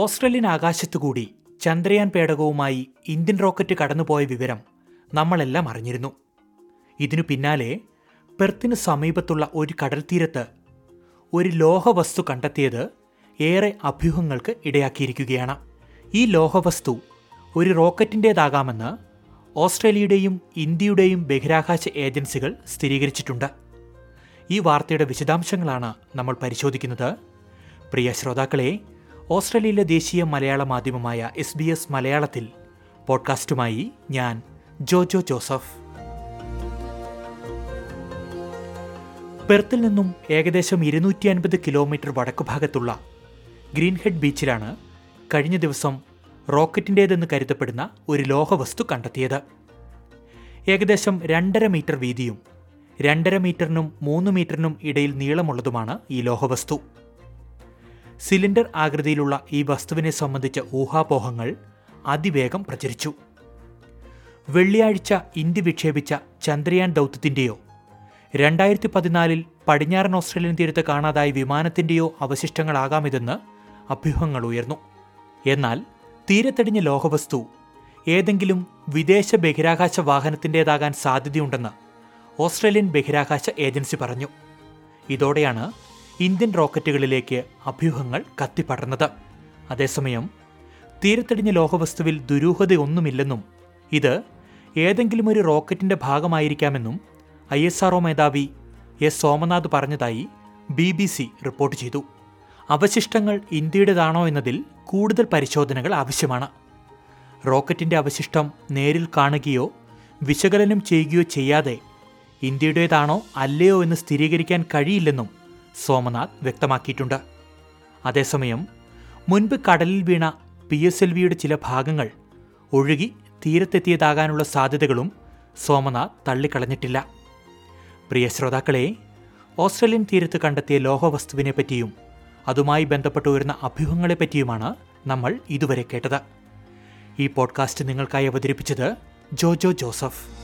Australian ആകാശത്തുകൂടി ചന്ദ്രയാൻ പേടകവുമായി Indian rocket കടന്നുപോയ വിവരം നമ്മളെല്ലാം അറിഞ്ഞിരുന്നു. ഇതിനു പിന്നാലെ പെർത്തിന് സമീപത്തുള്ള ഒരു കടൽത്തീരത്ത് ഒരു ലോഹവസ്തു കണ്ടെത്തിയത് ഏറെ അഭ്യൂഹങ്ങൾക്ക് ഇടയാക്കിയിരിക്കുകയാണ്. ഈ ലോഹവസ്തു ഒരു റോക്കറ്റിന്റേതാകാമെന്ന് ഓസ്ട്രേലിയയുടെയും ഇന്ത്യയുടെയും ബഹിരാകാശ ഏജൻസികൾ സ്ഥിരീകരിച്ചിട്ടുണ്ട്. ഈ വാർത്തയുടെ വിശദാംശങ്ങളാണ് നമ്മൾ പരിശോധിക്കുന്നത്. പ്രിയ ശ്രോതാക്കളെ ഓസ്ട്രേലിയയിലെ ദേശീയ മലയാള മാധ്യമമായ എസ് ബി എസ് മലയാളത്തിൽ പോഡ്കാസ്റ്റുമായി ഞാൻ ജോജോ ജോസഫ്. പെർത്തിൽ നിന്നും ഏകദേശം ഇരുന്നൂറ്റി അൻപത് കിലോമീറ്റർ വടക്കു ഭാഗത്തുള്ള ഗ്രീൻഹെഡ് ബീച്ചിലാണ് കഴിഞ്ഞ ദിവസം റോക്കറ്റിന്റേതെന്ന് കരുതപ്പെടുന്ന ഒരു ലോഹവസ്തു കണ്ടെത്തിയത്. ഏകദേശം രണ്ടര മീറ്റർ വീതിയും രണ്ടര മീറ്ററിനും മൂന്ന് മീറ്ററിനും ഇടയിൽ നീളമുള്ളതുമാണ് ഈ ലോഹവസ്തു. സിലിണ്ടർ ആകൃതിയിലുള്ള ഈ വസ്തുവിനെ സംബന്ധിച്ച ഊഹാപോഹങ്ങൾ അതിവേഗം പ്രചരിച്ചു. വെള്ളിയാഴ്ച ഇന്ത്യ വിക്ഷേപിച്ച ചന്ദ്രയാൻ ദൗത്യത്തിന്റെയോ രണ്ടായിരത്തി പതിനാലിൽ പടിഞ്ഞാറൻ ഓസ്ട്രേലിയൻ തീരത്ത് കാണാതായ വിമാനത്തിന്റെയോ അവശിഷ്ടങ്ങളാകാമിതെന്ന് അഭ്യൂഹങ്ങൾ ഉയർന്നു. എന്നാൽ തീരത്തടിഞ്ഞ ലോഹവസ്തു ഏതെങ്കിലും വിദേശ ബഹിരാകാശ വാഹനത്തിന്റേതാകാൻ സാധ്യതയുണ്ടെന്ന് ഓസ്ട്രേലിയൻ ബഹിരാകാശ ഏജൻസി പറഞ്ഞു. ഇതോടെയാണ് ഇന്ത്യൻ റോക്കറ്റുകളിലേക്ക് അഭ്യൂഹങ്ങൾ കത്തിപ്പടർന്നത്. അതേസമയം തീരത്തടിഞ്ഞ ലോഹവസ്തുവിൽ ദുരൂഹതയൊന്നുമില്ലെന്നും ഇത് ഏതെങ്കിലും ഒരു റോക്കറ്റിന്റെ ഭാഗമായിരിക്കാമെന്നും ഐ എസ് ആർഒ മേധാവി എസ് സോമനാഥ് പറഞ്ഞതായി ബി ബി സി റിപ്പോർട്ട് ചെയ്തു. അവശിഷ്ടങ്ങൾ ഇന്ത്യയുടേതാണോ എന്നതിൽ കൂടുതൽ പരിശോധനകൾ ആവശ്യമാണ്. റോക്കറ്റിന്റെ അവശിഷ്ടം നേരിൽ കാണുകയോ വിശകലനം ചെയ്യുകയോ ചെയ്യാതെ ഇന്ത്യയുടേതാണോ അല്ലയോ എന്ന് സ്ഥിരീകരിക്കാൻ കഴിയില്ലെന്നും സോമനാഥ് വ്യക്തമാക്കിയിട്ടുണ്ട്. അതേസമയം മുൻപ് കടലിൽ വീണ പി എസ് എൽ വിയുടെ ചില ഭാഗങ്ങൾ ഒഴുകി തീരത്തെത്തിയതാകാനുള്ള സാധ്യതകളും സോമനാഥ് തള്ളിക്കളഞ്ഞിട്ടില്ല. പ്രിയ ശ്രോതാക്കളെ ഓസ്ട്രേലിയൻ തീരത്ത് കണ്ടെത്തിയ ലോഹവസ്തുവിനെ പറ്റിയും അതുമായി ബന്ധപ്പെട്ട് വരുന്ന അഭ്യൂഹങ്ങളെപ്പറ്റിയുമാണ് നമ്മൾ ഇതുവരെ കേട്ടത്. ഈ പോഡ്കാസ്റ്റ് നിങ്ങൾക്കായി അവതരിപ്പിച്ചത് ജോജോ ജോസഫ്.